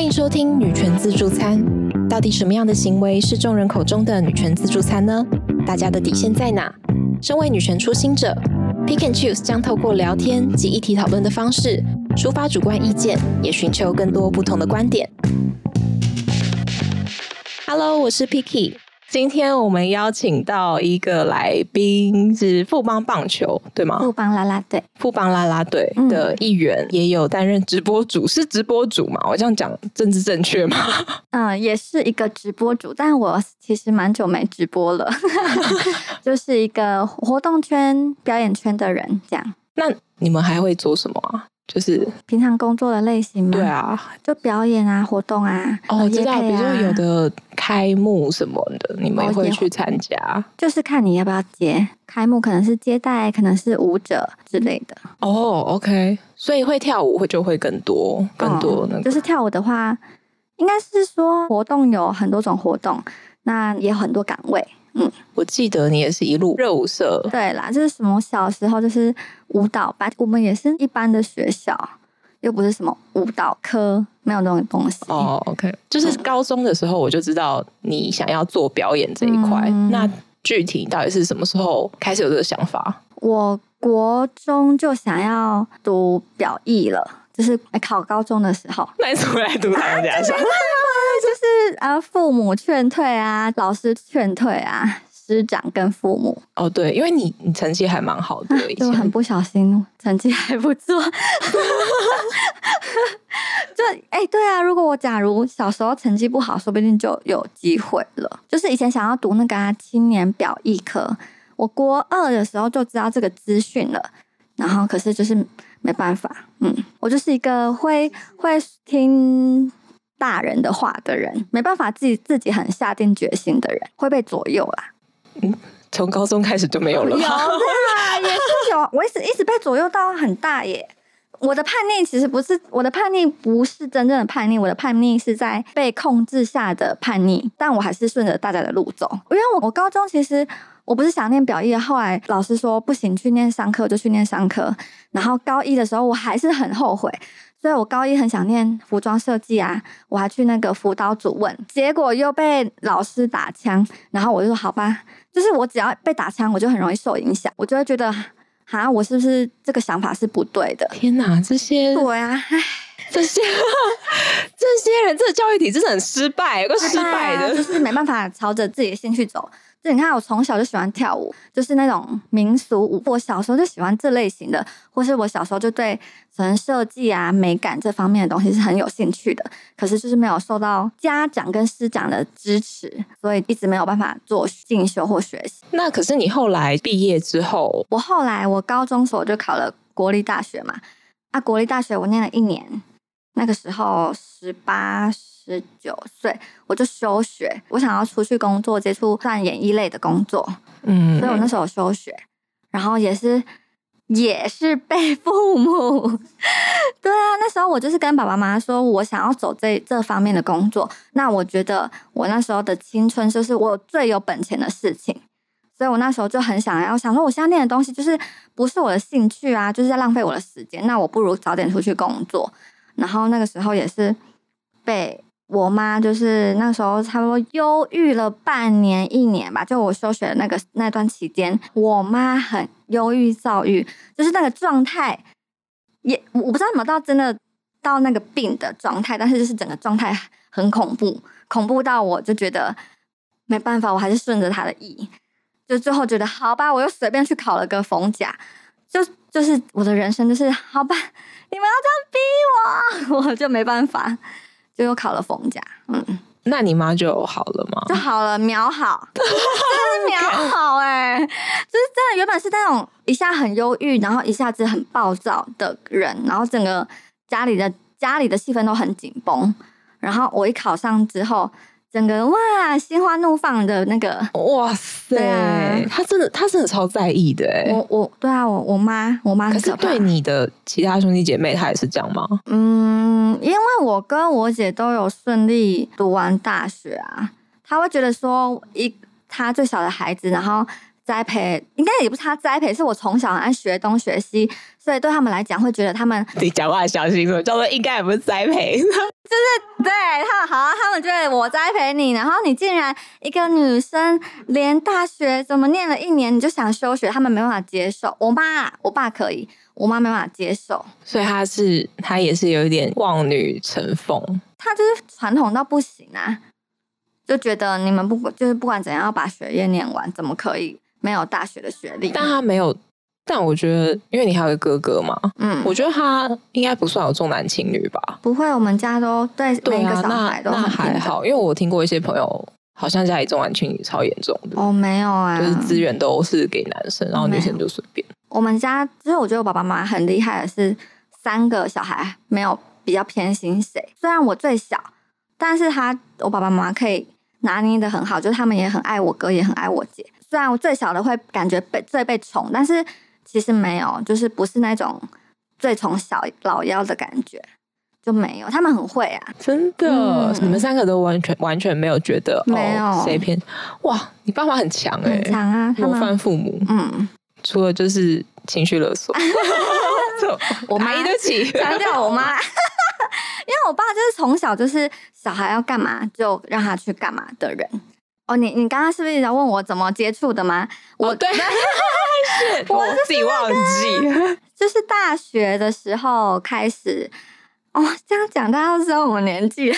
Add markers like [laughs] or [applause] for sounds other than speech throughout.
欢迎收听女权自助餐。到底什么样的行为是众人口中的女权自助餐呢？大家的底线在哪？身为女权初心者，Pick and Choose 将透过聊天及议题讨论的方式，抒发主观意见，也寻求更多不同的观点。Hello，我是 Picky。今天我们邀请到一个来宾是富邦棒球，对吗？富邦啦啦队，富邦啦啦队的一员，也有担任直播主，是直播主嘛？我这样讲政治正确吗？嗯，[laughs] 也是一个直播主，但我其实蛮久没直播了，[laughs] 就是一个活动圈、表演圈的人。这样，那你们还会做什么啊？就是平常工作的类型吗？对啊，就表演啊，活动啊。哦，知道，比如说有的。开幕什么的，你们也会去参加？就是看你要不要接开幕，可能是接待，可能是舞者之类的。哦，OK，所以会跳舞会就会更多更多。那就是跳舞的话，应该是说活动有很多种活动，那也有很多岗位。嗯，我记得你也是一路热舞社。对啦，就是什么小时候就是舞蹈班，我们也是一般的学校。又不是什么舞蹈科，没有那种东西。哦，OK，就是高中的时候我就知道你想要做表演这一块。那具体到底是什么时候开始有这个想法？我国中就想要读表艺了，就是考高中的时候。那你怎么来读台湾家校？[laughs] 就是啊，父母劝退啊，老师劝退啊。师长跟父母哦，对，因为你你成绩还蛮好的，就很不小心成绩还不错。[laughs] 就哎，对啊，如果我假如小时候成绩不好，说不定就有机会了。就是以前想要读那个青年表艺科，我国二的时候就知道这个资讯了，然后可是就是没办法，嗯，我就是一个会会听大人的话的人，没办法自己自己很下定决心的人，会被左右啦。嗯，从高中开始就没有了。有啊，[laughs] 也是有。我一直一直被左右到很大耶。我的叛逆其实不是我的叛逆，不是真正的叛逆。我的叛逆是在被控制下的叛逆，但我还是顺着大家的路走。因为我我高中其实我不是想念表艺，后来老师说不行，去念商科就去念商科。然后高一的时候我还是很后悔，所以我高一很想念服装设计啊，我还去那个辅导组问，结果又被老师打枪。然后我就说好吧。就是我只要被打枪，我就很容易受影响，我就会觉得，哈，我是不是这个想法是不对的？天哪，这些对啊，这些这些人，这个教育体制是很失败，有个失败的，就是没办法朝着自己的兴趣走。就你看，我从小就喜欢跳舞，就是那种民俗舞。我小时候就喜欢这类型的，或是我小时候就对可能设计啊、美感这方面的东西是很有兴趣的。可是就是没有受到家长跟师长的支持，所以一直没有办法做进修或学习。那可是你后来毕业之后，我后来我高中时候就考了国立大学嘛。啊，国立大学我念了一年，那个时候十八。十九岁我就休学，我想要出去工作，接触算演艺类的工作，嗯，所以我那时候休学，然后也是也是被父母，[laughs] 对啊，那时候我就是跟爸爸妈妈说我想要走这这方面的工作，那我觉得我那时候的青春就是我最有本钱的事情，所以我那时候就很想要想说，我现在念的东西就是不是我的兴趣啊，就是在浪费我的时间，那我不如早点出去工作，然后那个时候也是被。我妈就是那时候差不多忧郁了半年一年吧，就我休学的那个那段期间，我妈很忧郁躁郁，就是那个状态，也我不知道有没有到真的到那个病的状态，但是就是整个状态很恐怖，恐怖到我就觉得没办法，我还是顺着她的意，就最后觉得好吧，我又随便去考了个逢甲，就就是我的人生就是好吧，你们要这样逼我，[laughs] 我就没办法。就又考了逢甲，嗯，那你妈就好了吗？就好了，秒好，[laughs] 真的秒好哎！就是真的，原本是那种一下很忧郁，然后一下子很暴躁的人，然后整个家里的家里的气氛都很紧绷。然后我一考上之后。整个哇，心花怒放的那个，哇塞！他真的，他真的超在意的哎。我我对啊，我我妈我妈可是对你的其他兄弟姐妹，他也是这样吗？嗯，因为我跟我姐都有顺利读完大学啊，他会觉得说，一他最小的孩子，然后。栽培，应该也不是他栽培，是我从小很爱学东学西，所以对他们来讲会觉得他们你讲话小心说，叫做应该也不是栽培，就是对他们好啊，他们觉得我栽培你，然后你竟然一个女生连大学怎么念了一年你就想休学，他们没办法接受。我妈我爸可以，我妈没办法接受，所以他是他也是有一点望女成凤。他就是传统到不行啊，就觉得你们不管就是不管怎样要把学业念完，怎么可以没有大学的学历？但他没有，但我觉得，因为你还有个哥哥嘛，嗯，我觉得他应该不算有重男轻女吧。不会，我们家都对每对啊，个小孩都。还好，因为我听过一些朋友，好像家里重男轻女超严重的，哦，没有啊，就是资源都是给男生，然后女生就随便。我们家就是我觉得我爸爸妈妈很厉害的是，三个小孩没有比较偏心谁。虽然我最小，但是他我爸爸妈妈可以拿捏的很好，就是他们也很爱我哥，也很爱我姐。虽然我最小的会感觉被最被宠，但是其实没有，就是不是那种最宠小老幺的感觉，就没有。他们很会啊，真的，嗯你们三个都完全完全没有觉得没有哦谁偏哇？你爸妈很强哎、很强啊，他模们范父母，嗯，除了就是情绪勒索，[laughs] 我妈阿姨对不起，强调我妈，因为我爸就是从小就是小孩要干嘛就让他去干嘛的人。哦，你你刚刚是不是在问我怎么接触的吗？我、哦对，[laughs] [laughs] 是我自己忘记。[laughs] 就是大学的时候开始。哦，这样讲大家都知道我们年纪。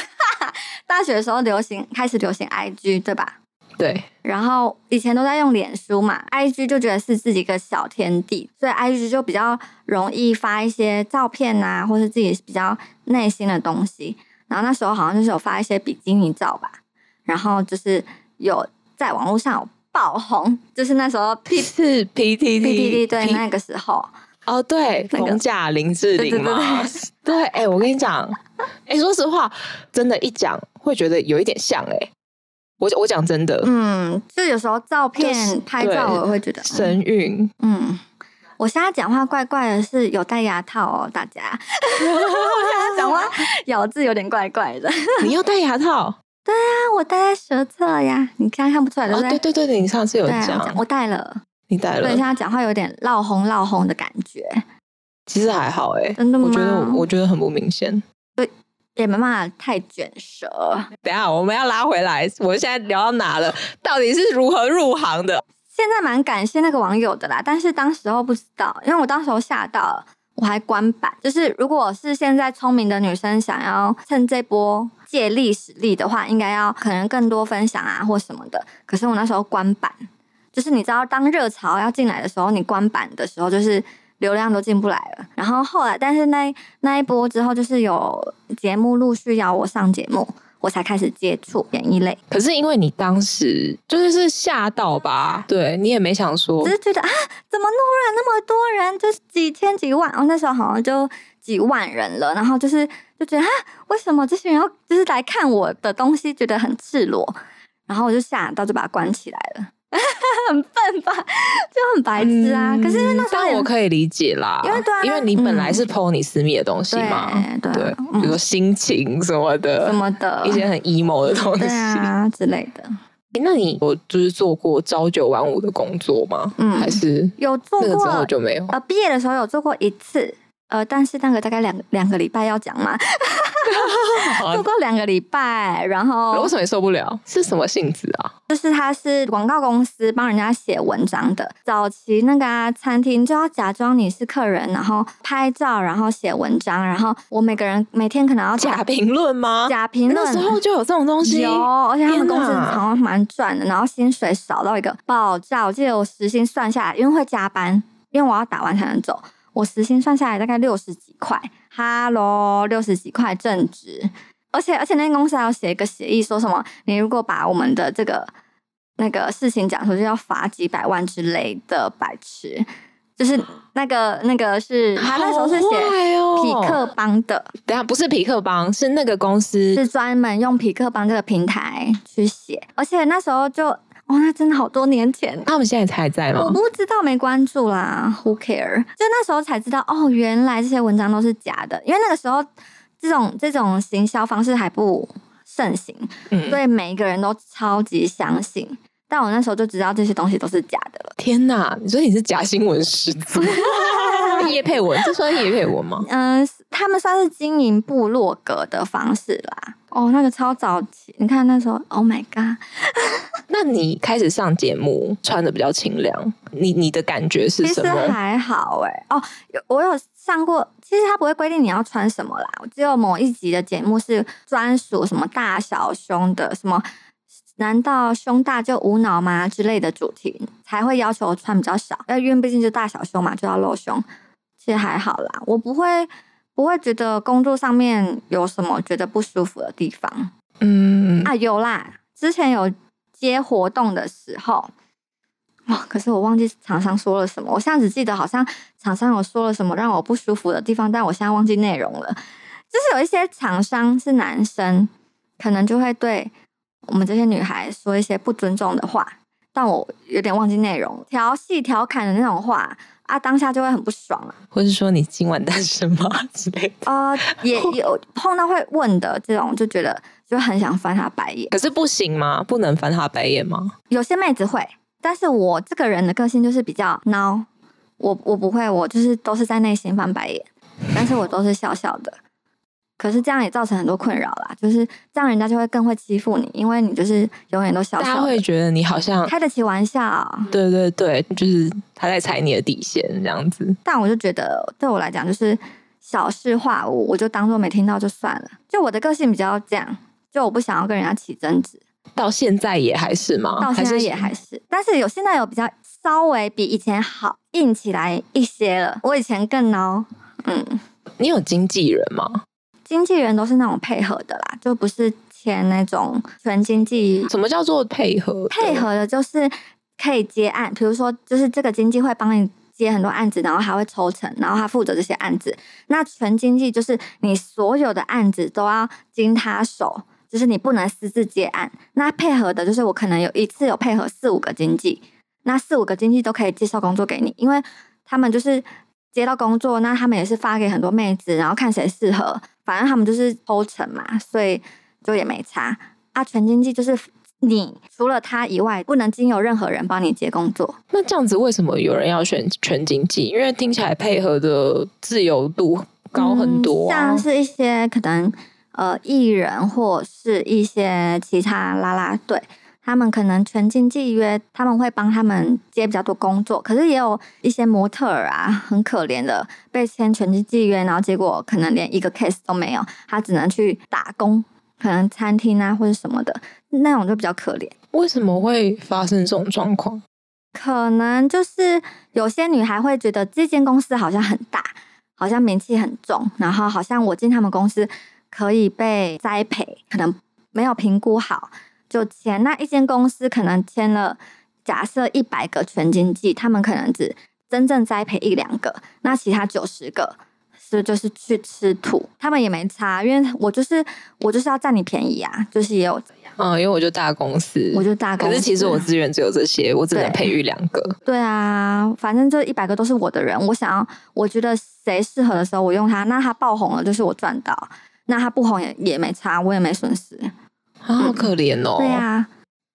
大学的时候流行开始流行 IG 对吧？对，然后以前都在用脸书嘛，IG 就觉得是自己一个小天地，所以 IG 就比较容易发一些照片啊，或是自己比较内心的东西。然后那时候好像就是有发一些比基尼照吧，然后就是有在网络上有爆红，就是那时候 P [laughs] 是 P T T P T T 对那个时候，哦，对，那个。冯甲林志玲嘛，[laughs] 对，哎，我跟你讲，哎，说实话，真的，一讲会觉得有一点像，哎，我我讲真的，嗯，就有时候照就是片拍照我会觉得，嗯神韵，嗯，我现在讲话怪怪的，是有戴牙套哦，大家。[laughs] 我现在讲话咬字有点怪怪的。啊，你要戴牙套？我戴在舌侧呀，你看看不出来对哦，不对？对对对，你上次有讲讲，我戴了，你戴了对，现了，在讲话有点闹红闹红的感觉，其实还好，哎，真的吗？我觉得我觉得很不明显。也没办法太卷舌。等下我们要拉回来，我现在聊到哪了？到底是如何入行的？现在蛮感谢那个网友的啦，但是当时候不知道，因为我当时候吓到了，我还关板。就是如果是现在聪明的女生想要趁这波借力使力的话，应该要可能更多分享啊或什么的。可是我那时候关板，就是你知道，当热潮要进来的时候，你关板的时候，就是流量都进不来了。然后后来，但是那那一波之后，就是有节目陆续邀我上节目，我才开始接触演艺类。可是因为你当时就是是吓到吧？对你也没想说只是觉得啊，怎么突然那么多人，就是几千几万，哦，那时候好像就几万人了，然后就是就觉得啊，为什么这些人要就是来看我的东西，觉得很赤裸，然后我就吓到，就把它关起来了，[laughs] 很笨吧，[laughs] 就很白痴啊。可是因为那但我可以理解啦，因为对啊因为你本来嗯是 PO 你私密的东西嘛，对对嗯比如说心情什么的，什么的，一些很 emo 的东西。啊之类的，诶那你有就是做过朝九晚五的工作吗？嗯还是有做那个之后，就没有？呃，毕业的时候有做过一次。呃，但是那个大概两两个礼拜要讲嘛，[laughs] 做过两个礼拜，然后为什么你受不了？是什么性质啊？就是他是广告公司帮人家写文章的。早期那个、啊、餐厅就要假装你是客人，然后拍照，然后写文章，然后我每个人每天可能要假评论吗？假评论。那时候就有这种东西，有，而且他们天公司哪好像蛮赚的，然后薪水少到一个爆炸。我记得我时薪算下来，因为会加班，因为我要打完才能走，我时薪算下来大概六十几块。哈喽，六十几块正值，而且而且那间公司还要写一个协议，说什么你如果把我们的这个那个事情讲出去，要罚几百万之类的，白痴。就是那个那个是他那时候是写匹克邦的，等一下不是匹克邦，是那个公司是专门用匹克邦这个平台去写，而且那时候就哇，那真的好多年前，他们现在还在吗？我不知道，没关注啦，Who care？就那时候才知道，哦，原来这些文章都是假的，因为那个时候这种这种行销方式还不盛行，嗯所以每一个人都超级相信。但我那时候就知道这些东西都是假的了。天哪！你说你是假新闻始祖？[laughs] 叶佩文，这算叶佩文吗？嗯，他们算是经营部落格的方式啦。哦，那个超早期，你看那时候，Oh my god！那你开始上节目，穿的比较清凉，你你的感觉是什么其实？还好哎。哦，有我有上过，其实他不会规定你要穿什么啦。只有某一集的节目是专属什么大小胸的，什么难道胸大就无脑吗之类的主题，才会要求穿比较少。呃，因为毕竟就大小胸嘛，就要露胸。其实还好啦，我不会不会觉得工作上面有什么觉得不舒服的地方。嗯，啊，有啦，之前有接活动的时候，哇，可是我忘记厂商说了什么，我现在只记得好像厂商有说了什么让我不舒服的地方，但我现在忘记内容了。就是有一些厂商是男生，可能就会对我们这些女孩说一些不尊重的话，但我有点忘记内容，调戏、调侃的那种话啊，当下就会很不爽啊。或是说你今晚单身吗之类的？呃，也 [laughs] 有碰到会问的这种，就觉得就很想翻他白眼。可是不行吗？不能翻他白眼吗？有些妹子会，但是我这个人的个性就是比较孬，我我不会，我就是都是在内心翻白眼，但是我都是笑笑的。可是这样也造成很多困扰啦，就是这样人家就会更会欺负你，因为你就是永远都小大家笑的，会觉得你好像，开得起玩笑。对对对，就是他在踩你的底线这样子。但我就觉得对我来讲就是小事化无，我就当做没听到就算了。就我的个性比较这样，就我不想要跟人家起争执。到现在也还是吗？到现在也还是，但是有现在有比较稍微比以前好硬起来一些了。我以前更孬，嗯，你有经纪人吗？经纪人都是那种配合的啦，就不是签那种全经纪什么叫做配合？配合的，就是可以接案，比如说就是这个经纪会帮你。接很多案子，然后还会抽成，然后他负责这些案子。那全经纪就是你所有的案子都要经他手，就是你不能私自接案。那配合的就是我可能有一次有配合四五个经纪，那四五个经纪都可以介绍工作给你，因为他们就是接到工作，那他们也是发给很多妹子，然后看谁适合，反正他们就是抽成嘛，所以就也没差啊。全经济就是你除了他以外，不能经由任何人帮你接工作。那这样子，为什么有人要选全经济？因为听起来配合的自由度高很多、啊嗯像是一些可能呃艺人或是一些其他啦啦队，他们可能全经纪约，他们会帮他们接比较多工作。可是也有一些模特儿啊，很可怜的被签全经纪约，然后结果可能连一个 case 都没有，他只能去打工，可能餐厅啊或者什么的那种就比较可怜。为什么会发生这种状况？可能就是有些女孩会觉得这间公司好像很大，好像名气很重，然后好像我进他们公司可以被栽培，可能没有评估好就签。那一间公司可能签了，假设一百个全经纪，他们可能只真正栽培一两个，那其他九十个。是就是去吃土，他们也没差，因为我就是我就是要占你便宜啊，就是也有这样，嗯，因为我就大公司，我就大公司。可是其实我资源只有这些，我只能培育两个。对啊，反正这一百个都是我的人，我想要，我觉得谁适合的时候我用它，那它爆红了就是我赚到，那它不红也也没差，我也没损失。啊，好可怜哦。对啊，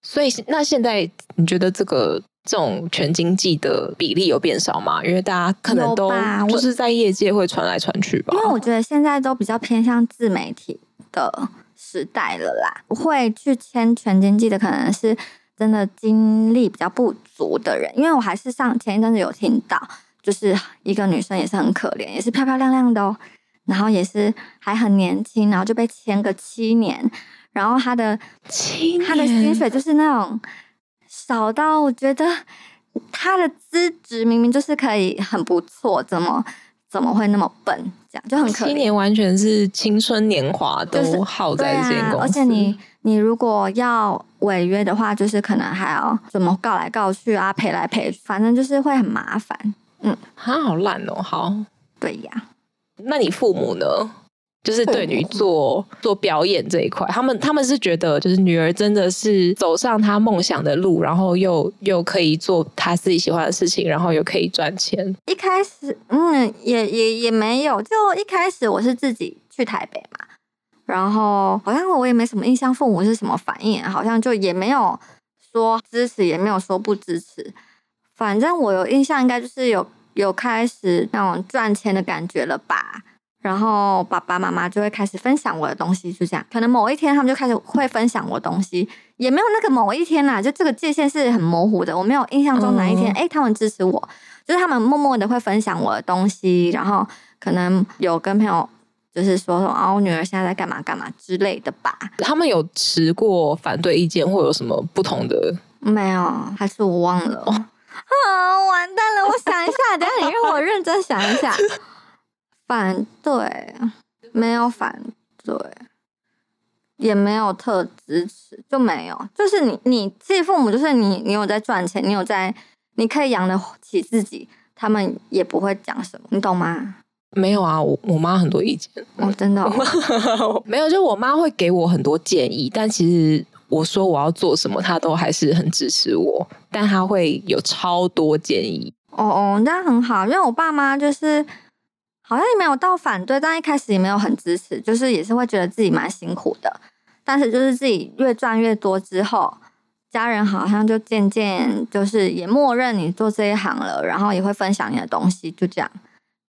所以那现在你觉得这个这种全经济的比例有变少吗？因为大家可能都就是在业界会传来传去吧。因为我觉得现在都比较偏向自媒体的时代了啦，会去签全经济的可能是真的精力比较不足的人，因为我还是上前一阵子有听到，就是一个女生也是很可怜，也是漂漂亮亮的哦，然后也是还很年轻，然后就被签个七年，然后他的他的薪水就是那种少到我觉得他的资质明明就是可以很不错，怎么怎么会那么笨？这样就很可怜。七年完全是青春年华都耗在这间公司，啊，而且你你如果要违约的话，就是可能还要怎么告来告去啊，赔来赔去，反正就是会很麻烦。嗯啊好烂哦。好，对呀，那你父母呢？就是对你做做表演这一块，他们他们是觉得，就是女儿真的是走上她梦想的路，然后又又可以做她自己喜欢的事情，然后又可以赚钱。一开始嗯也也也没有，就一开始我是自己去台北嘛，然后好像我也没什么印象，父母是什么反应，好像就也没有说支持，也没有说不支持。反正我有印象，应该就是有有开始那种赚钱的感觉了吧。然后爸爸妈妈就会开始分享我的东西，就这样。可能某一天他们就开始会分享我东西，也没有那个某一天啦，就这个界限是很模糊的。我没有印象中哪一天，哎，他们支持我，就是他们默默的会分享我的东西，然后可能有跟朋友就是说说啊，我女儿现在在干嘛干嘛之类的吧。他们有持过反对意见，或有什么不同的？没有，还是我忘了。啊，完蛋了！我想一下，等下你让我认真想一下。反对，没有反对，也没有特支持，就没有。就是你，你自己父母，就是你，你有在赚钱，你有在，你可以养得起自己，他们也不会讲什么，你懂吗？没有啊，我我妈很多意见，我真的 [laughs] 没有，就我妈会给我很多建议，但其实。我说我要做什么，她都还是很支持我，但她会有超多建议。哦哦，那很好，因为我爸妈就是好像也没有到反对，但一开始也没有很支持，就是也是会觉得自己蛮辛苦的。但是就是自己越赚越多之后，家人好像就渐渐就是也默认你做这一行了，然后也会分享你的东西，就这样，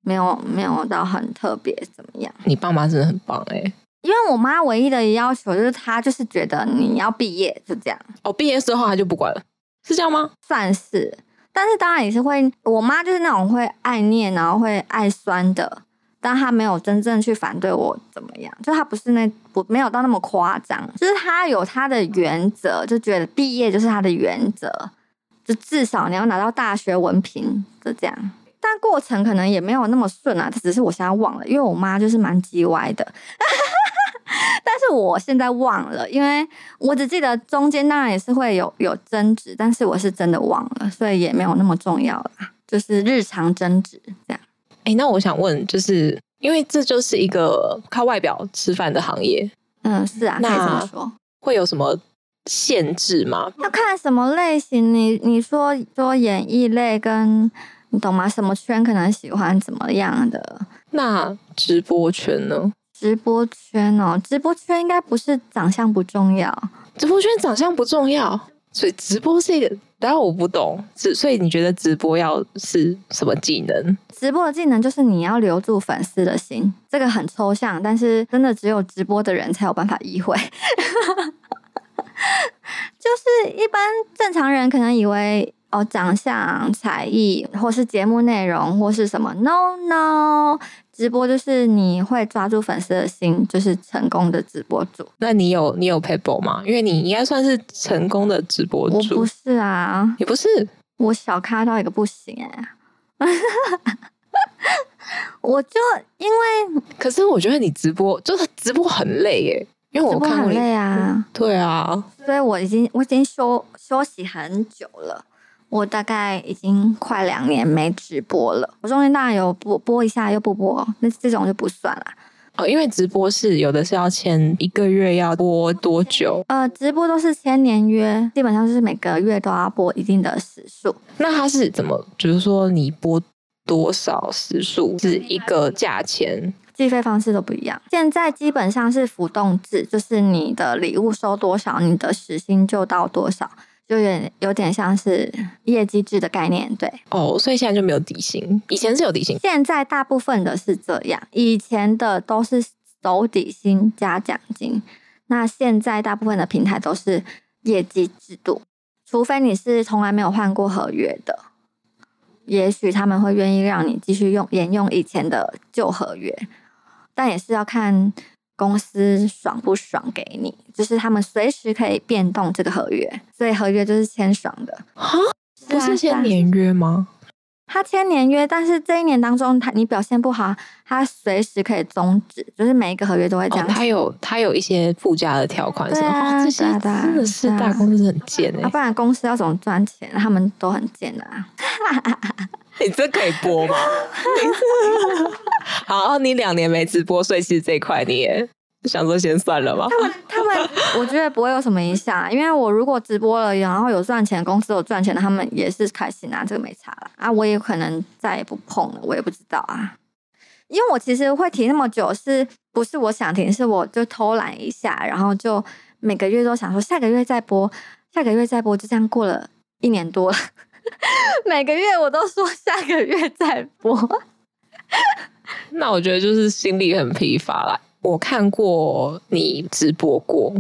没有没有到很特别怎么样。你爸妈真的很棒哎。因为我妈唯一的要求就是，她就是觉得你要毕业，就这样。哦，毕业之后她就不管了，是这样吗？算是，但是当然也是会。我妈就是那种会爱念，然后会爱酸的，但她没有真正去反对我怎么样，就她不是那不没有到那么夸张，就是她有她的原则，就觉得毕业就是她的原则，就至少你要拿到大学文凭，就这样。但过程可能也没有那么顺啊，只是我现在忘了，因为我妈就是蛮叽歪的。[laughs] 但是我现在忘了，因为我只记得中间当然也是会有有争执，但是我是真的忘了，所以也没有那么重要啦，就是日常争执这样。哎，那我想问，就是因为这就是一个靠外表吃饭的行业，嗯，是啊，可以这么说，会有什么限制吗？要看什么类型，你你说说演艺类，跟你懂吗？什么圈可能喜欢怎么样的？那直播圈呢？直播圈哦，直播圈应该不是长相不重要，直播圈长相不重要，所以直播是一个，当然我不懂，所以你觉得直播要是什么技能？直播的技能就是你要留住粉丝的心，这个很抽象，但是真的只有直播的人才有办法意会。[laughs] 就是一般正常人可能以为哦，长相、才艺，或是节目内容，或是什么？No No。直播就是你会抓住粉丝的心，就是成功的直播主。那你有你有 paper 吗？因为你应该算是成功的直播主。我不是啊，你不是，我小咖到一个不行哎。[laughs] 我就因为，可是我觉得你直播就是直播很累耶，因为我看很累啊。对啊，所以我已经我已经休休息很久了。我大概已经快两年没直播了。我中间当然有播播一下又不播，那这种就不算了。哦，因为直播是有的是要签一个月要播多久？呃，直播都是签年约，基本上是每个月都要播一定的时数。那它是怎么？比如说你播多少时数是一个价钱？计费方式都不一样。现在基本上是浮动制，就是你的礼物收多少，你的时薪就到多少。就有点有点像是业绩制的概念，对哦，所以现在就没有底薪，以前是有底薪，现在大部分的是这样，以前的都是走底薪加奖金，那现在大部分的平台都是业绩制度，除非你是从来没有换过合约的，也许他们会愿意让你继续用沿用以前的旧合约，但也是要看。公司爽不爽给你，就是他们随时可以变动这个合约，所以合约就是签爽的。哈，不是签年约吗？他签年约，但是这一年当中，他你表现不好，他随时可以终止，就是每一个合约都会这样。他有他有一些附加的条款，是吗？这些真的是大公司很贱哎，不然公司要怎么赚钱？他们都很贱的啊。[laughs] 你这可以播吗？[laughs] 好，你两年没直播，所以其实这一块你也想说先算了吧。他们他们，我觉得不会有什么影响，因为我如果直播了，然后有赚钱，公司有赚钱，他们也是开心啊，这个没差了啊。我也可能再也不碰了，我也不知道啊。因为我其实会停那么久，是不是我想停？是我就偷懒一下，然后就每个月都想说下个月再播。下个月再播，就这样过了一年多了。[laughs] 每个月我都说下个月再播。[laughs] 那我觉得就是心里很疲乏啦。我看过你直播过，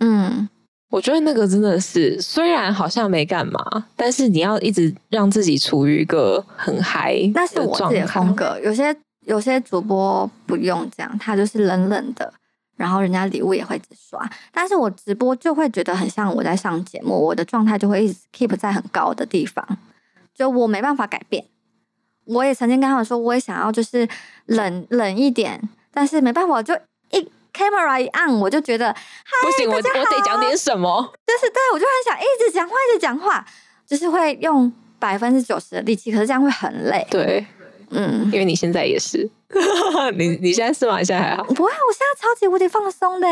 嗯，我觉得那个真的是，虽然好像没干嘛，但是你要一直让自己处于一个很嗨那是我自己的风格。有些有些主播不用这样，他就是冷冷的，然后人家礼物也会一直刷。但是我直播就会觉得很像我在上节目，我的状态就会一直 keep 在很高的地方，就我没办法改变。我也曾经跟他们说，我也想要就是冷冷一点，但是没办法，就一 camera 一按，我就觉得不行，我我得讲点什么。[laughs] 就是对我就很想一直讲话，一直讲话，就是会用百分之九十的力气，可是这样会很累。对，嗯，因为你现在也是，[laughs] 你你现在是吗？现在还好？不会，我现在超级无敌放松的。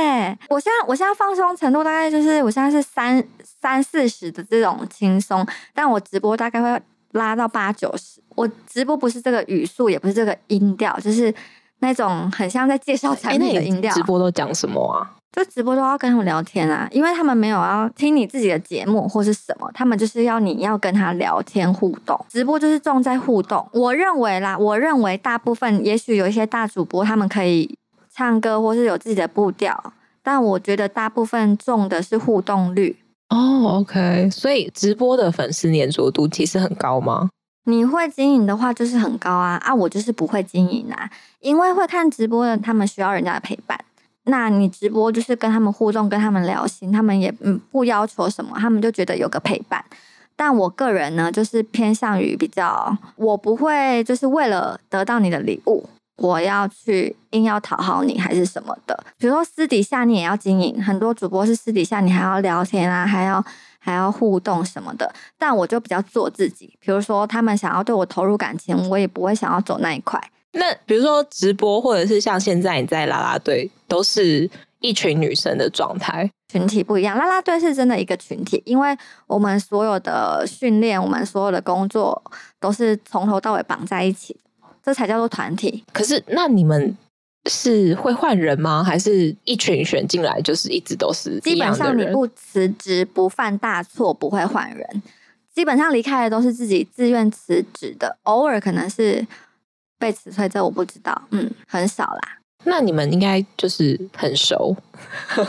我现在我现在放松程度大概就是我现在是三三四十的这种轻松，但我直播大概会拉到八九十。我直播不是这个语速，也不是这个音调，就是那种很像在介绍产品的音调。直播都讲什么啊？就直播都要跟他们聊天啊，因为他们没有要听你自己的节目或是什么，他们就是要你要跟他聊天互动。直播就是重在互动。我认为啦，我认为大部分也许有一些大主播他们可以唱歌或是有自己的步调，但我觉得大部分重的是互动率。哦，OK，所以直播的粉丝粘着度其实很高吗？你会经营的话，就是很高啊啊！我就是不会经营啊，因为会看直播的，他们需要人家的陪伴。那你直播就是跟他们互动，跟他们聊心，他们也嗯不要求什么，他们就觉得有个陪伴。但我个人呢，就是偏向于比较，我不会就是为了得到你的礼物，我要去硬要讨好你还是什么的。比如说私底下你也要经营，很多主播是私底下你还要聊天啊，还要。还要互动什么的，但我就比较做自己。比如说，他们想要对我投入感情，我也不会想要走那一块。那比如说直播，或者是像现在你在啦啦队，都是一群女生的状态，群体不一样。啦啦队是真的一个群体，因为我们所有的训练，我们所有的工作都是从头到尾绑在一起，这才叫做团体。可是，那你们？是会换人吗？还是一群选进来就是一直都是？基本上你不辞职不犯大错不会换人，基本上离开的都是自己自愿辞职的，偶尔可能是被辞退，这我不知道，嗯，很少啦。那你们应该就是很熟，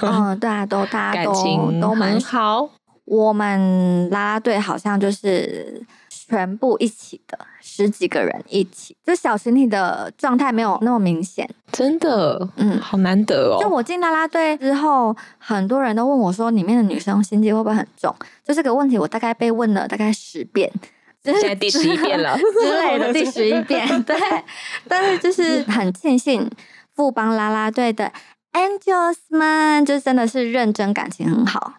嗯，对啊，都大家都都蛮好。我们啦啦队好像就是全部一起的。十几个人一起，就小群体的状态没有那么明显，真的，嗯，好难得哦。就我进啦啦队之后，很多人都问我说，里面的女生心机会不会很重？就这个问题，我大概被问了大概十遍，现在第十一遍了之类 [laughs] 的，第十一遍。对，但是就是很庆幸富邦啦啦队的 Angels 们，就真的是认真，感情很好。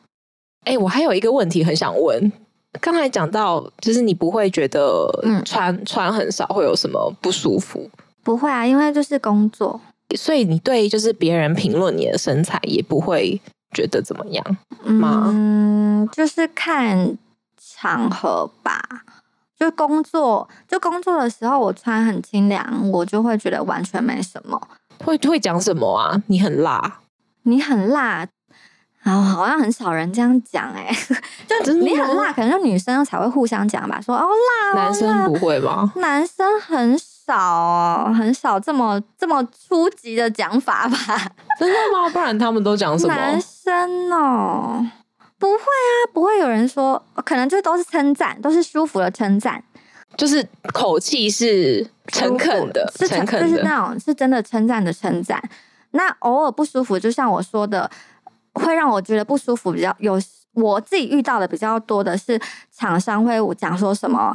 哎，我还有一个问题很想问。刚才讲到，就是你不会觉得穿穿很少会有什么不舒服？不会啊，因为就是工作，所以你对就是别人评论你的身材也不会觉得怎么样吗？嗯，就是看场合吧。就工作，就工作的时候我穿很清凉，我就会觉得完全没什么。会会讲什么啊？你很辣，你很辣。然后好像很少人这样讲哎，[laughs] 就你很辣，可能就女生才会互相讲吧，说哦辣，男生不会吧？男生很少哦，很少这么这么初级的讲法吧？[laughs] 真的吗？不然他们都讲什么？男生哦，不会啊，不会有人说，可能就都是称赞，都是舒服的称赞，就是口气是诚恳的，是诚恳的，是那种是真的称赞的称赞。那偶尔不舒服，就像我说的。会让我觉得不舒服，比较有我自己遇到的比较多的是厂商会讲说什么，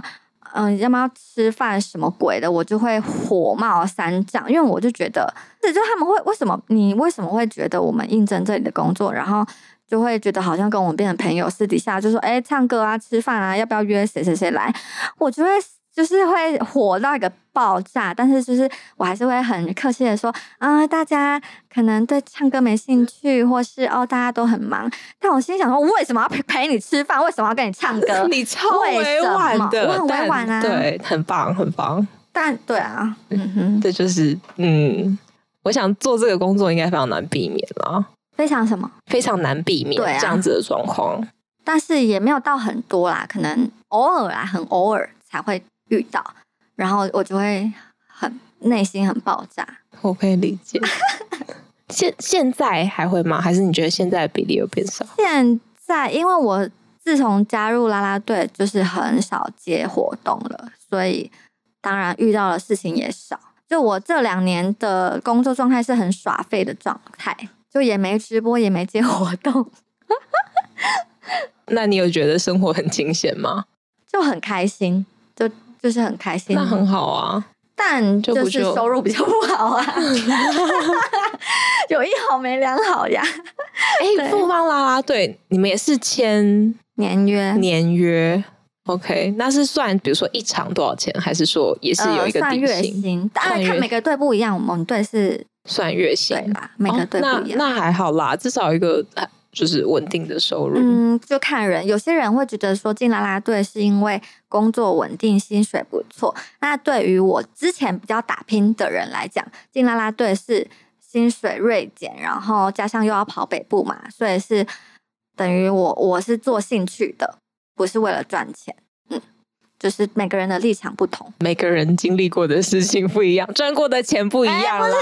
嗯，要不要吃饭什么鬼的，我就会火冒三丈，因为我就觉得，这就他们会为什么你为什么会觉得我们应征这里的工作，然后就会觉得好像跟我们变成朋友，私底下就说，哎，唱歌啊，吃饭啊，要不要约谁谁谁来，我就会。就是会火到一个爆炸，但是就是我还是会很客气的说啊，大家可能对唱歌没兴趣，或是哦大家都很忙。但我心想说，我为什么要陪陪你吃饭？为什么要跟你唱歌？[laughs] 你超委婉的，我很委婉啊，对，很棒，很棒。但对啊，嗯哼，这就是嗯，我想做这个工作应该非常难避免了，非常什么？非常难避免这样子的状况。但是也没有到很多啦，可能偶尔啦，很偶尔才会遇到，然后我就会很内心很爆炸。我可以理解。[laughs] 现现在还会吗？还是你觉得现在的比例有变少？现在因为我自从加入啦啦队，就是很少接活动了，所以当然遇到的事情也少。就我这两年的工作状态是很耍废的状态，就也没直播，也没接活动。[laughs] 那你有觉得生活很清闲吗？就很开心，就就是很开心。那很好啊，但就不是收入比较不好啊，[laughs] 有一好没两好呀。哎、对复方啦啦队，你们也是签年约年约？OK，那是算比如说一场多少钱，还是说也是有一个底月薪？薪，当然看每个队不一样，我们队是算月薪对啦，每个队哦不一样。那那还好啦，至少一个呃就是稳定的收入。嗯，就看人，有些人会觉得说进啦啦队是因为工作稳定、薪水不错。那对于我之前比较打拼的人来讲，进啦啦队是薪水锐减，然后加上又要跑北部嘛，所以是等于我我是做兴趣的，不是为了赚钱。嗯，就是每个人的立场不同。每个人经历过的事情不一样，赚过的钱不一哎样啦。[laughs]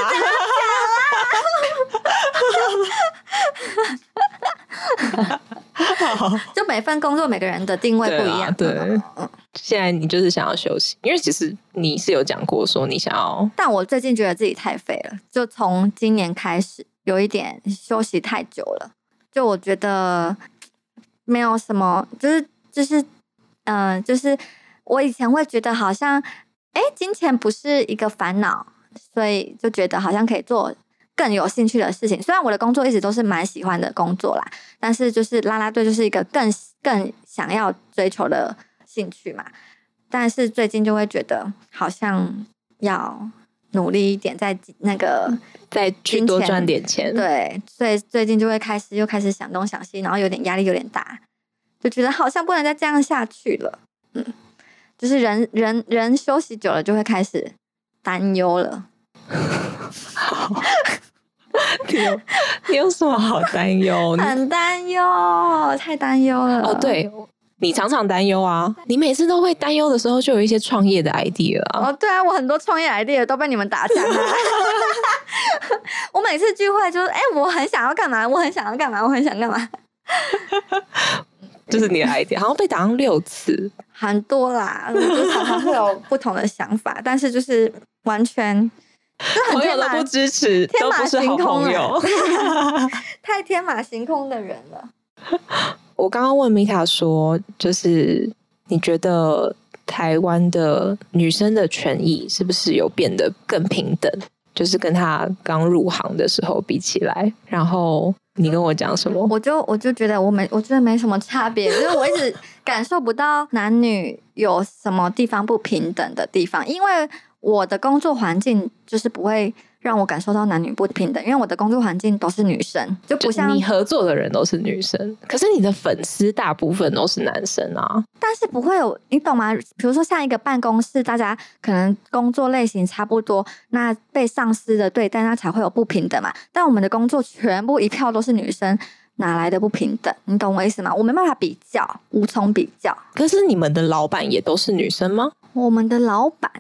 就每份工作每个人的定位不一样。对啊对嗯现在你就是想要休息，因为其实你是有讲过说你想要但我最近觉得自己太废了，就从今年开始有一点休息太久了。就我觉得没有什么，就是就是嗯、呃就是我以前会觉得好像，哎，金钱不是一个烦恼，所以就觉得好像可以做更有兴趣的事情。虽然我的工作一直都是蛮喜欢的工作啦，但是就是啦啦队就是一个更更想要追求的兴趣嘛。但是最近就会觉得好像要努力一点，在那个再去多赚点钱。，对，所以最近就会开始又开始想东想西，然后有点压力有点大，就觉得好像不能再这样下去了。嗯，就是人人人休息久了就会开始担忧了。[laughs] 你有你有什么好担忧？[laughs] 很担忧，太担忧了。哦，，对，你常常担忧啊，你每次都会担忧的时候，就有一些创业的 idea 啊。哦，对啊，我很多创业 idea 都被你们打枪啊。[laughs] 我每次聚会就是，哎、我很想要干嘛，我很想要干嘛，我很想干嘛，就是你的 [laughs] idea，好像被打上六次。很多啦，我就常常会有不同的想法，[laughs] 但是就是完全朋友都不支持，天马都不是好行空朋友。[laughs] 太天马行空的人了。我刚刚问米塔说，就是你觉得台湾的女生的权益是不是有变得更平等？就是跟她刚入行的时候比起来，然后你跟我讲什么？我就我就觉得我没我觉得没什么差别，[laughs] 就是我一直感受不到男女有什么地方不平等的地方，因为我的工作环境就是不会让我感受到男女不平等，因为我的工作环境都是女生，就不就像你合作的人都是女生，可是你的粉丝大部分都是男生啊。但是不会有，你懂吗？比如说像一个办公室，大家可能工作类型差不多，那被上司的对待，那才会有不平等嘛。但我们的工作全部一票都是女生，哪来的不平等？你懂我意思吗？我没办法比较，无从比较。可是你们的老板也都是女生吗？我们的老板，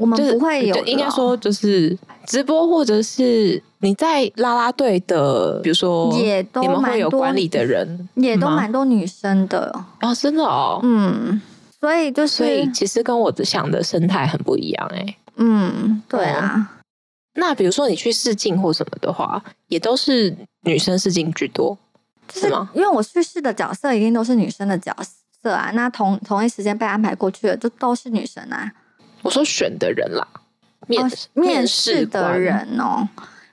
我们就不会有就应该说就是直播，或者是你在啦啦队的，比如说也都你们会有管理的人，也都蛮多女生的，哦，真的哦。嗯，所以就是，所以其实跟我的想的生态很不一样哎、嗯，对啊，那比如说你去试镜或什么的话，也都是女生试镜居多，就是是吗？因为我去试的角色一定都是女生的角色啊，那同同一时间被安排过去的就都是女生啊。我说选的人啦，面、哦面试的人哦，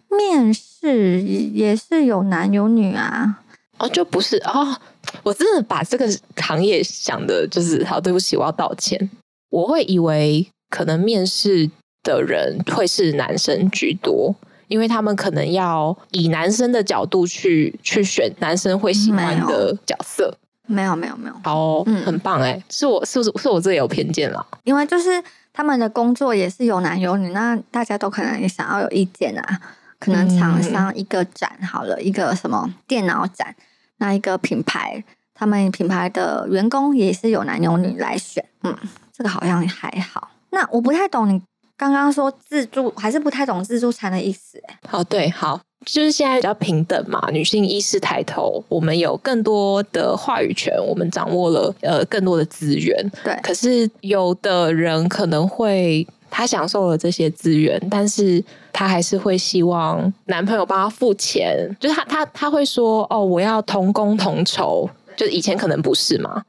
面试也是有男有女啊。哦，就不是哦。我真的把这个行业想的就是，好，对不起，我要道歉。我会以为可能面试的人会是男生居多，因为他们可能要以男生的角度去去选男生会喜欢的角色。没有没有没有，好、哦，嗯很棒哎，是我是不是是我这里有偏见了？因为就是他们的工作也是有男有女，那大家都可能也想要有意见啊。可能厂商一个展好了，一个什么电脑展，那一个品牌他们品牌的员工也是有男有女来选，嗯，这个好像还好。那我不太懂你刚刚说自助，还是不太懂自助餐的意思、哦，对，好，就是现在比较平等嘛，女性意识抬头，我们有更多的话语权，我们掌握了呃更多的资源。对，可是有的人可能会，他享受了这些资源，但是他还是会希望男朋友帮他付钱，就是他他他会说哦，我要同工同酬，就以前可能不是嘛。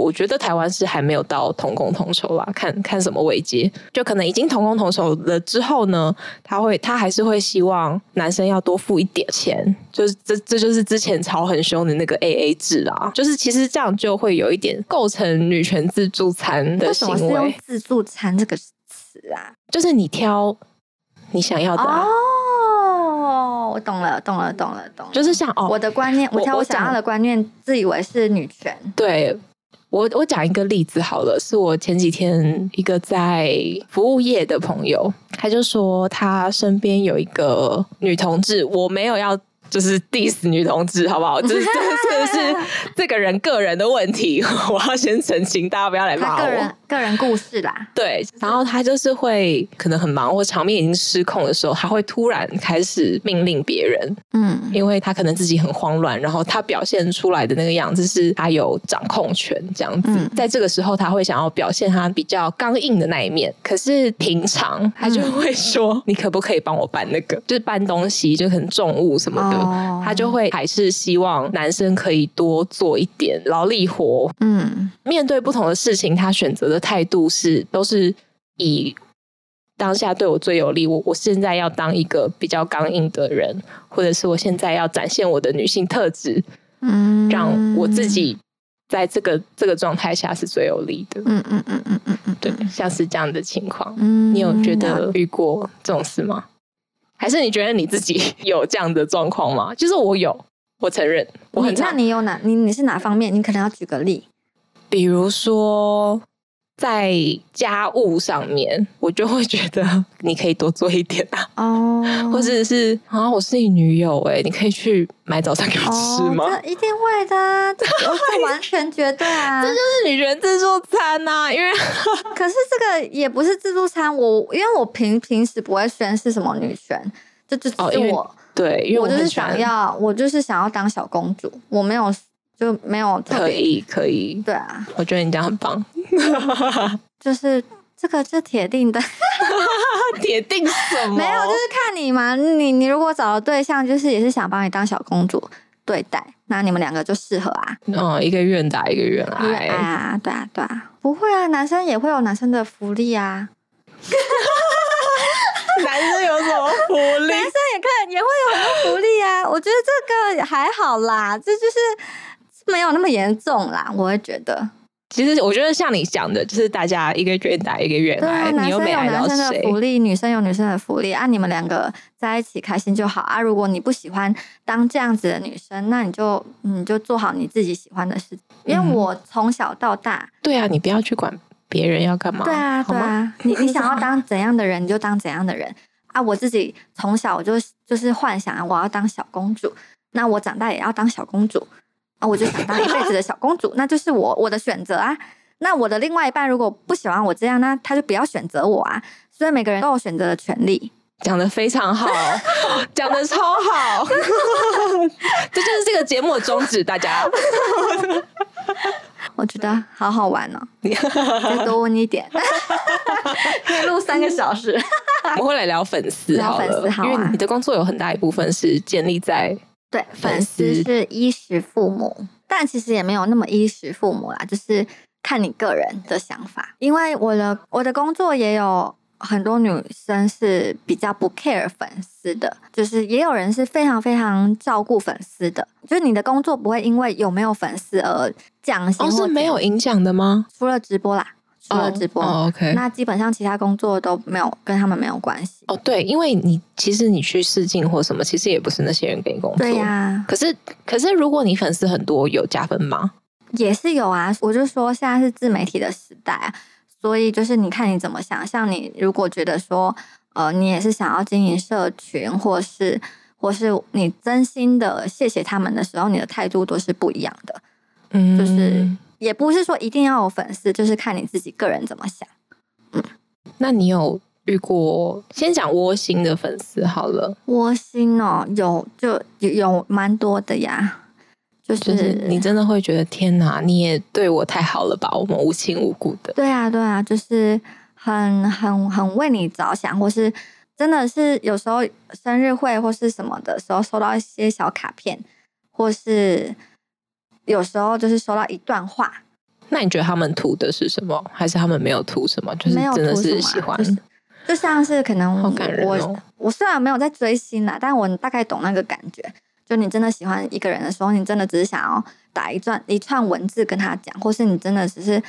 我觉得台湾是还没有到同工同酬啦，看看什么位阶，就可能已经同工同酬了之后呢，他会他还是会希望男生要多付一点钱，就是这这就是之前吵很凶的那个 A A 制啦，就是其实这样就会有一点构成女权自助餐的为什行么是用为，自助餐这个词啊？就是你挑你想要的、啊，哦，我懂了，懂了，懂了，懂了。就是像哦，我的观念，我挑我想要的观念，自以为是女权。对我，我讲一个例子好了，是我前几天一个在服务业的朋友，他就说他身边有一个女同志，我没有要。就是 diss 女同志，好不好？[laughs] 就是这个是这个人个人的问题，[laughs] 我要先澄清，大家不要来骂我。个人个人故事啦，对，然后他就是会可能很忙或场面已经失控的时候，他会突然开始命令别人，嗯因为他可能自己很慌乱，然后他表现出来的那个样子是他有掌控权这样子，嗯在这个时候他会想要表现他比较刚硬的那一面，可是平常他就会说：“你可不可以帮我搬那个？就是搬东西，就很重物什么的。哦他就会还是希望男生可以多做一点劳力活，嗯面对不同的事情，他选择的态度是都是以当下对我最有利。我我现在要当一个比较刚硬的人，或者是我现在要展现我的女性特质，嗯，让我自己在这个这个状态下是最有利的。嗯，嗯嗯嗯嗯嗯，对，像是这样的情况，嗯，你有觉得遇过这种事吗？还是你觉得你自己 [laughs] 有这样的状况吗？就是我有，我承认我很你那你有哪你你是哪方面？你可能要举个例。比如说在家务上面，我就会觉得 [laughs] 你可以多做一点啊，哦，[laughs] 或者是啊，我是你女友哎、你可以去买早餐给我吃吗？哦、这一定会的啊，这 [laughs] 这完全绝对啊！这就是女人自助餐呐、因为可是这个也不是自助餐，我因为我平平时不会宣示什么女权，这就是我、对，因为我就是想要，我就是想要当小公主，我没有就没有可以可以，对啊，我觉得你这样很棒，[laughs] 就是这个是铁定的，[laughs] 铁定什么？没有就是看你嘛，你你如果找的对象就是也是想把你当小公主对待，那你们两个就适合啊。嗯，一个愿打一个愿对挨，啊，对啊，对啊，不会啊，男生也会有男生的福利啊，[laughs] 男生有什么福利？男生也可以也会有很多福利啊。我觉得这个还好啦，这就是没有那么严重啦，我会觉得。其实我觉得像你讲的，就是大家一个愿打一个愿挨，男你又没挨到生有男生的？福利，女生有女生的福利啊，你们两个在一起开心就好啊。如果你不喜欢当这样子的女生，那你就你就做好你自己喜欢的事情。因为嗯我从小到大，对啊，你不要去管别人要干嘛，对啊，好吗？对啊，你你想要 [laughs] 当怎样的人，你就当怎样的人啊。我自己从小我就就是幻想啊，我要当小公主，那我长大也要当小公主啊，我就想当一辈子的小公主，那就是我我的选择啊。那我的另外一半如果不喜欢我这样，那他就不要选择我啊。所以每个人都有选择的权利。讲的非常好，讲的超好，[laughs] 这就是这个节目的宗旨，大家。[laughs] 我觉得好好玩哦，[laughs] 再多问一点，可以录三个小时。我们会来聊粉丝聊，粉丝好啊因为你的工作有很大一部分是建立在对，粉粉丝丝是衣食父母，但其实也没有那么衣食父母啦，就是看你个人的想法。因为我的我的工作也有很多女生是比较不 care 粉丝的，就是也有人是非常非常照顾粉丝的。就是你的工作不会因为有没有粉丝而降薪哦，是没有影响的吗？除了直播啦，除了直播。哦，OK，那基本上其他工作都没有跟他们没有关系。哦，对，因为你其实你去试镜或什么，其实也不是那些人给你工作。对呀、可是可是，如果你粉丝很多，有加分吗？也是有啊。我就说现在是自媒体的时代啊，所以就是你看你怎么想。像你如果觉得说，呃，你也是想要经营社群，或是或是你真心的谢谢他们的时候，你的态度都是不一样的。嗯就是也不是说一定要有粉丝，就是看你自己个人怎么想。嗯那你有遇过？先讲窝心的粉丝好了，窝心哦，有就有有蛮多的呀，就是、就是你真的会觉得天哪，你也对我太好了吧？我们无亲无故的，对啊对啊，就是很很很为你着想，或是真的是有时候生日会或是什么的时候收到一些小卡片，或是有时候就是收到一段话，那你觉得他们图的是什么？还是他们没有图什么？就是真的是喜欢，就是就像是可能我、哦我虽然没有在追星啦，但我大概懂那个感觉。就你真的喜欢一个人的时候，你真的只是想要打一段一串文字跟他讲，或是你真的只是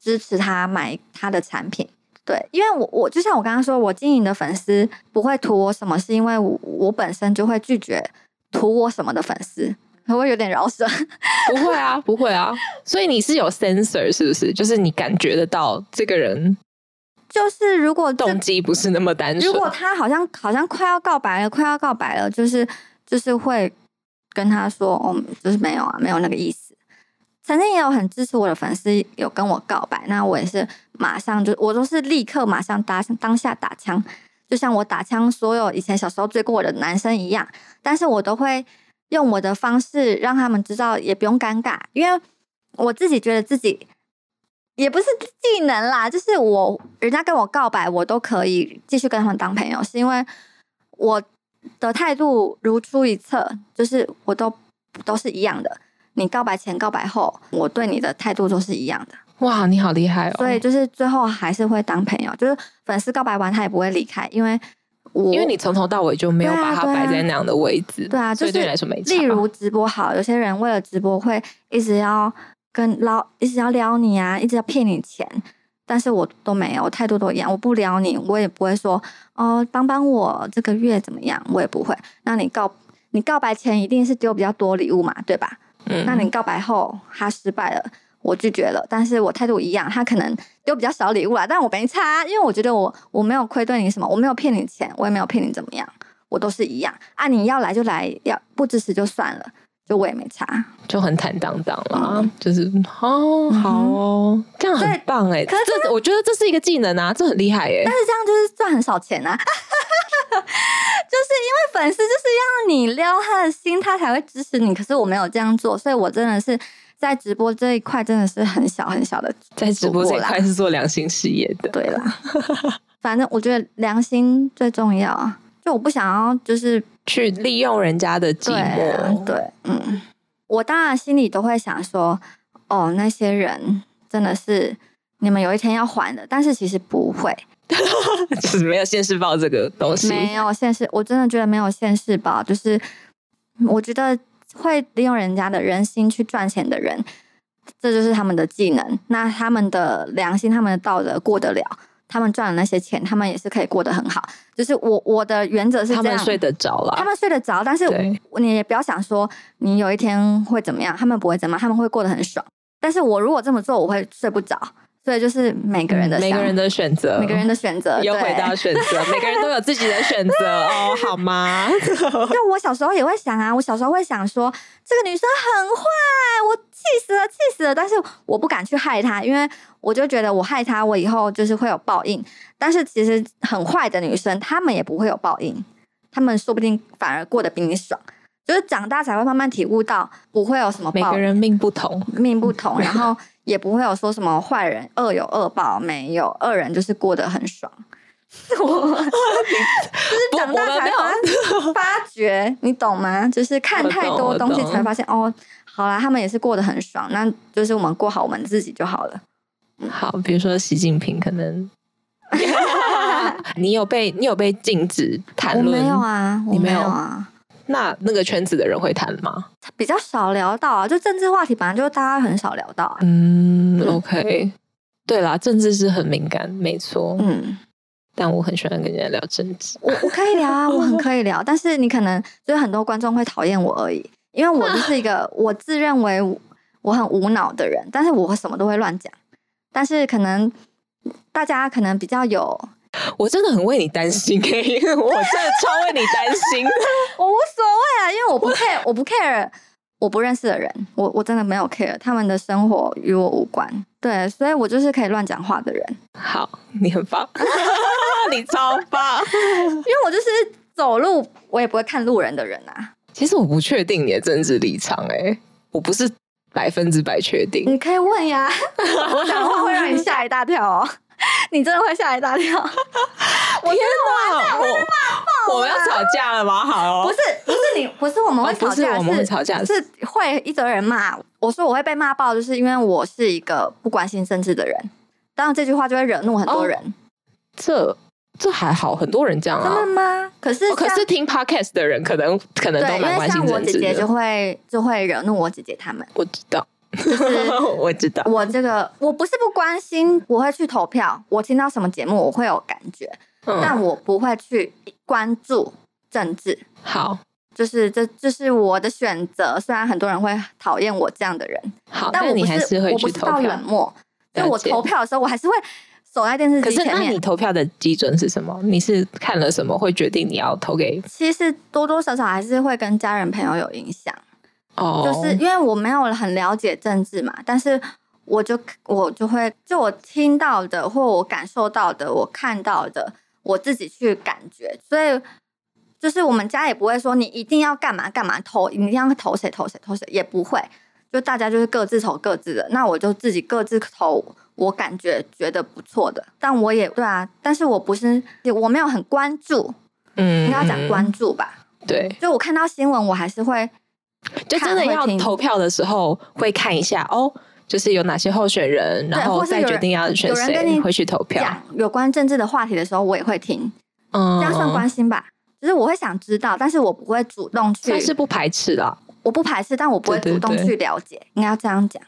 支持他买他的产品。对，因为我我就像我刚刚说，我经营的粉丝不会图我什么，是因为我我本身就会拒绝图我什么的粉丝，会不会有点饶舌？[laughs] 不会啊，不会啊。所以你是有 sensor 是不是？就是你感觉得到这个人就是如果这动机不是那么单纯。如果他好像好像快要告白了，快要告白了，就是就是会跟他说，哦，就是没有啊，没有那个意思。曾经也有很支持我的粉丝有跟我告白，那我也是马上就我都是立刻马上打当下打枪，就像我打枪所有以前小时候追过我的男生一样，但是我都会用我的方式让他们知道，也不用尴尬，因为我自己觉得自己也不是技能啦，就是我人家跟我告白，我都可以继续跟他们当朋友，是因为我的态度如出一辙，就是我都都是一样的。你告白前、告白后，我对你的态度都是一样的，哇，你好厉害哦！所以就是最后还是会当朋友。就是粉丝告白完，他也不会离开，因为我因为你从头到尾就没有把它摆在那样的位置，对啊，就对你来说没差。例如直播好，有些人为了直播会一直要跟捞，一直要撩你啊，一直要骗你钱，但是我都没有，我态度都一样，我不撩你，我也不会说哦，帮帮我这个月怎么样，我也不会。那你告你告白前一定是丢比较多礼物嘛，对吧？嗯那你告白后他失败了，我拒绝了，但是我态度一样，他可能丢比较少礼物啦，但我没差，因为我觉得我我没有亏对你什么，我没有骗你钱，我也没有骗你怎么样，我都是一样啊，你要来就来，要不支持就算了，就我也没差。就很坦荡荡啦，嗯就是哦，好哦，这样很棒哎！可是这我觉得这是一个技能啊，这很厉害哎但。是这样就是赚很少钱啊，[laughs] 就是因为粉丝就是要你撩他的心，他才会支持你。可是我没有这样做，所以我真的是在直播这一块真的是很小很小的在直播这一块是做良心事业的，对啦，[laughs] 反正我觉得良心最重要啊。就我不想要，就是去利用人家的寂寞，对，嗯，我当然心里都会想说，哦，那些人真的是你们有一天要还的，但是其实不会，[laughs] 就是没有现世报这个东西。没有现世，我真的觉得没有现世报，就是我觉得会利用人家的人心去赚钱的人，这就是他们的技能。那他们的良心、他们的道德过得了，他们赚了那些钱，他们也是可以过得很好。就是我我的原则是这样，他们睡得着了，他们睡得着，但是你也不要想说你有一天会怎么样，他们不会怎么样，他们会过得很爽。但是我如果这么做，我会睡不着。所以就是每个人的嗯每个人的选择，每个人的选择，又对回到选择，每个人都有自己的选择哦，[laughs] 好吗？[laughs] 就我小时候也会想啊，我小时候会想说，这个女生很坏，我气死了，气死了。但是我不敢去害她，因为我就觉得我害她，我以后就是会有报应。但是其实很坏的女生，她们也不会有报应，她们说不定反而过得比你爽。就是长大才会慢慢体悟到，不会有什么报每个人命不同，[laughs] 命不同，然后 [laughs] 也不会有说什么坏人恶有恶报，没有恶人就是过得很爽。[laughs] 我就是不长大才发发觉，你懂吗？就是看太多我东西才发现哦，好啦，他们也是过得很爽，那就是我们过好我们自己就好了。好，比如说习近平可能。你有被你有被禁止谈论？我没有啊，我没有啊，那那个圈子的人会谈吗？比较少聊到啊，就政治话题本来就大家很少聊到啊。嗯，OK，对啦，政治是很敏感，没错。嗯，但我很喜欢跟人家聊政治。我我可以聊啊，[laughs] 我很可以聊，但是你可能就是很多观众会讨厌我而已，因为我就是一个 [laughs] 我自认为我很无脑的人，但是我什么都会乱讲，但是可能大家可能比较有，[laughs] 我真的很为你担心欸 [laughs] 因为我真的超为你担心。[laughs] 我无所谓啊，因为我不 care，我不 care 我不认识的人，我我真的没有 care 他们的生活与我无关。对，所以我就是可以乱讲话的人，好，你很棒，你超棒。因为我就是走路我也不会看路人的人啊。其实我不确定你的政治立场、欸，我不是百分之百确定。你可以问呀，我讲的话会让你吓一大跳哦，你真的会吓一大跳。[laughs] 我天哪，我我们要吵架了吗？好、哦，不是不是你不是我们会吵架，是我们会吵架，是会一堆人骂我说我会被骂爆，就是因为我是一个不关心政治的人。当然这句话就会惹怒很多人，这这还好，很多人这样啊真的啊。吗？可是哦可是听 podcast 的人可能可能，都蛮关因为像心政治我姐姐就的。会就会惹怒我姐姐他们。我知道，就是我知道。我这个我不是不关心，我会去投票。我听到什么节目我会有感觉，嗯，但我不会去关注政治。好就是这这是我的选择，虽然很多人会讨厌我这样的人，好，但我还是会去投我不是到冷。漠，就我投票的时候，我还是会守在电视，机前面那你。投票的基准是什么？你是看了什么会决定你要投给？其实多多少少还是会跟家人朋友有影响，哦，就是因为我没有很了解政治嘛，但是我就我就会就我听到的或我感受到的，我看到的，我自己去感觉，所以就是我们家也不会说你一定要干嘛干嘛投，你一定要投谁投谁投谁，也不会，就大家就是各自投各自的，那我就自己各自投我感觉觉得不错的，但我也对啊，但是我不是我没有很关注，嗯应该要讲嗯。关注吧，对，就我看到新闻我还是会。就真的要投票的时候会看一下哦，就是有哪些候选人，然后再决定要选有人跟你谁会去投票。有关政治的话题的时候，我也会听，嗯这样算关心吧？就是我会想知道，但是我不会主动去，算是不排斥啦。我不排斥，但我不会主动去了解，应该要这样讲。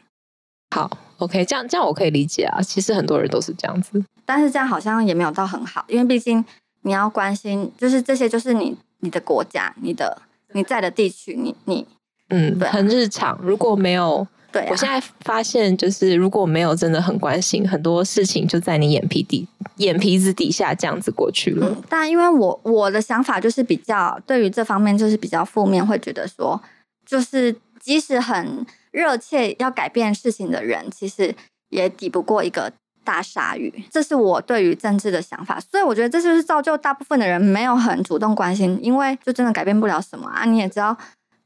好，OK，这样这样我可以理解啊。其实很多人都是这样子。但是这样好像也没有到很好，因为毕竟你要关心，就是这些就是你你的国家、你的你在的地区，你你嗯，对啊很日常。如果没有，对、啊，我现在发现，就是如果没有真的很关心，很多事情就在你眼皮底、眼皮子底下这样子过去了。嗯，但因为我我的想法就是比较对于这方面就是比较负面，会觉得说，就是即使很热切要改变事情的人，其实也抵不过一个大鲨鱼。这是我对于政治的想法，所以我觉得这就是造就大部分的人没有很主动关心，因为就真的改变不了什么啊。你也知道，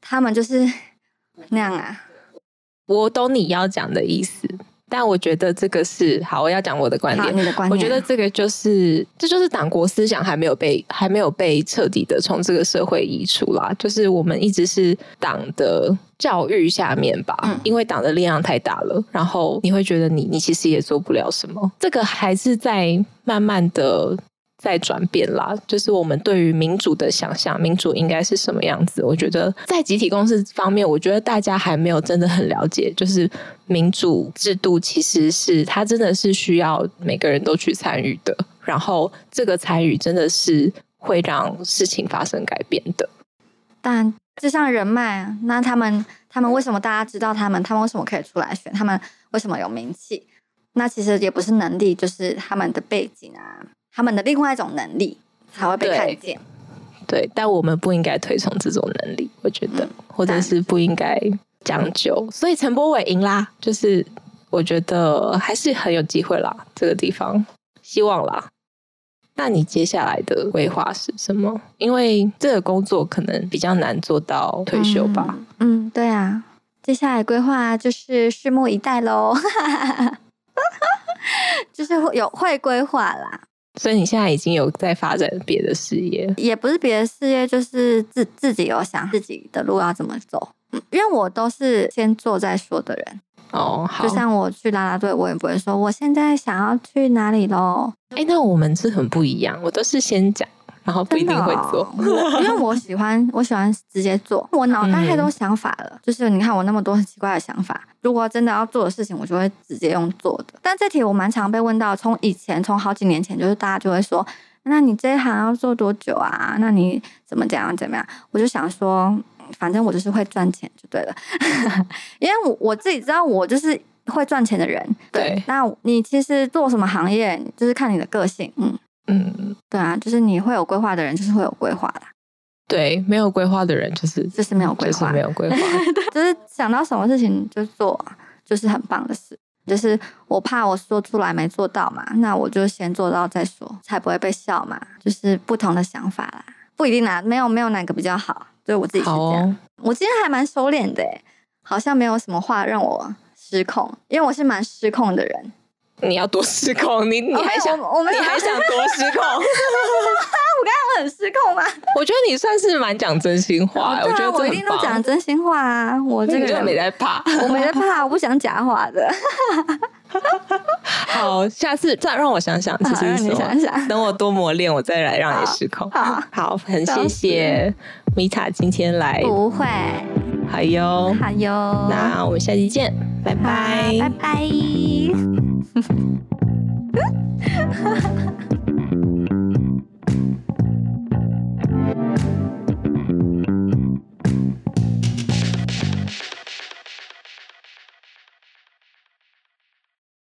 他们就是 [laughs] 那样啊。我懂你要讲的意思，但我觉得这个是好，我要讲我的观好，点。你的观点，我觉得这个就是，这就是党国思想还没有被还没有被彻底的从这个社会移除啦。就是我们一直是党的教育下面吧，嗯因为党的力量太大了，然后你会觉得你你其实也做不了什么。这个还是在慢慢的在转变啦。就是我们对于民主的想象，民主应该是什么样子？我觉得在集体公司方面，我觉得大家还没有真的很了解，就是民主制度其实是它真的是需要每个人都去参与的，然后这个参与真的是会让事情发生改变的。但就像人脉，那他们他们为什么大家知道他们？他们为什么可以出来选？他们为什么有名气？那其实也不是能力，就是他们的背景啊，他们的另外一种能力才会被看见。对，但我们不应该推崇这种能力，我觉得，或者是不应该将就。所以陈柏伟赢啦，就是我觉得还是很有机会啦，这个地方希望啦。那你接下来的规划是什么？因为这个工作可能比较难做到退休吧。嗯？嗯，对啊。接下来规划就是拭目以待喽，[laughs] 就是会有会规划啦，所以你现在已经有在发展别的事业，也不是别的事业，就是自自己有想自己的路要怎么走。嗯，因为我都是先做再说的人，哦，好。就，像我去啦啦队，我也不会说我现在想要去哪里喽，哎、那我们是很不一样，我都是先讲，然后不一定会做。[laughs] 因为我喜欢，我喜欢直接做。我脑袋太多想法了，就是你看我那么多很奇怪的想法，如果真的要做的事情，我就会直接用做的。但这题我蛮常被问到，从以前从好几年前，就是大家就会说，那你这一行要做多久啊？那你怎么怎样怎么样？我就想说，反正我就是会赚钱就对了，[laughs] 因为我我自己知道我就是。会赚钱的人，对那你其实做什么行业，就是看你的个性，嗯，嗯，对啊，就是你会有规划的人，就是会有规划啦。对，没有规划的人就是就是没有规划就是没，有规划。[laughs] 就是想到什么事情就做，就是很棒的事。就是我怕我说出来没做到嘛，那我就先做到再说，才不会被笑嘛。就是不同的想法啦，不一定啦，没有没有哪个比较好，就是我自己是这样。哦，我今天还蛮收敛的诶，好像没有什么话让我失控，因为我是蛮失控的人。你要多失控，你你哦还想我我你还想多失控？[laughs] 我刚刚很失控吗？我觉得你算是蛮讲真心话，对啊觉得这我一定都讲真心话啊！我这个没在怕。我没在怕，我不想假话的。[laughs] 好，下次再让我想想，[laughs] 其实是想想等我多磨练，我再来让你失控。好好，很谢谢米塔今天来，不会，好哟。好哟，那我们下期见，拜拜。拜拜。嗯哈哈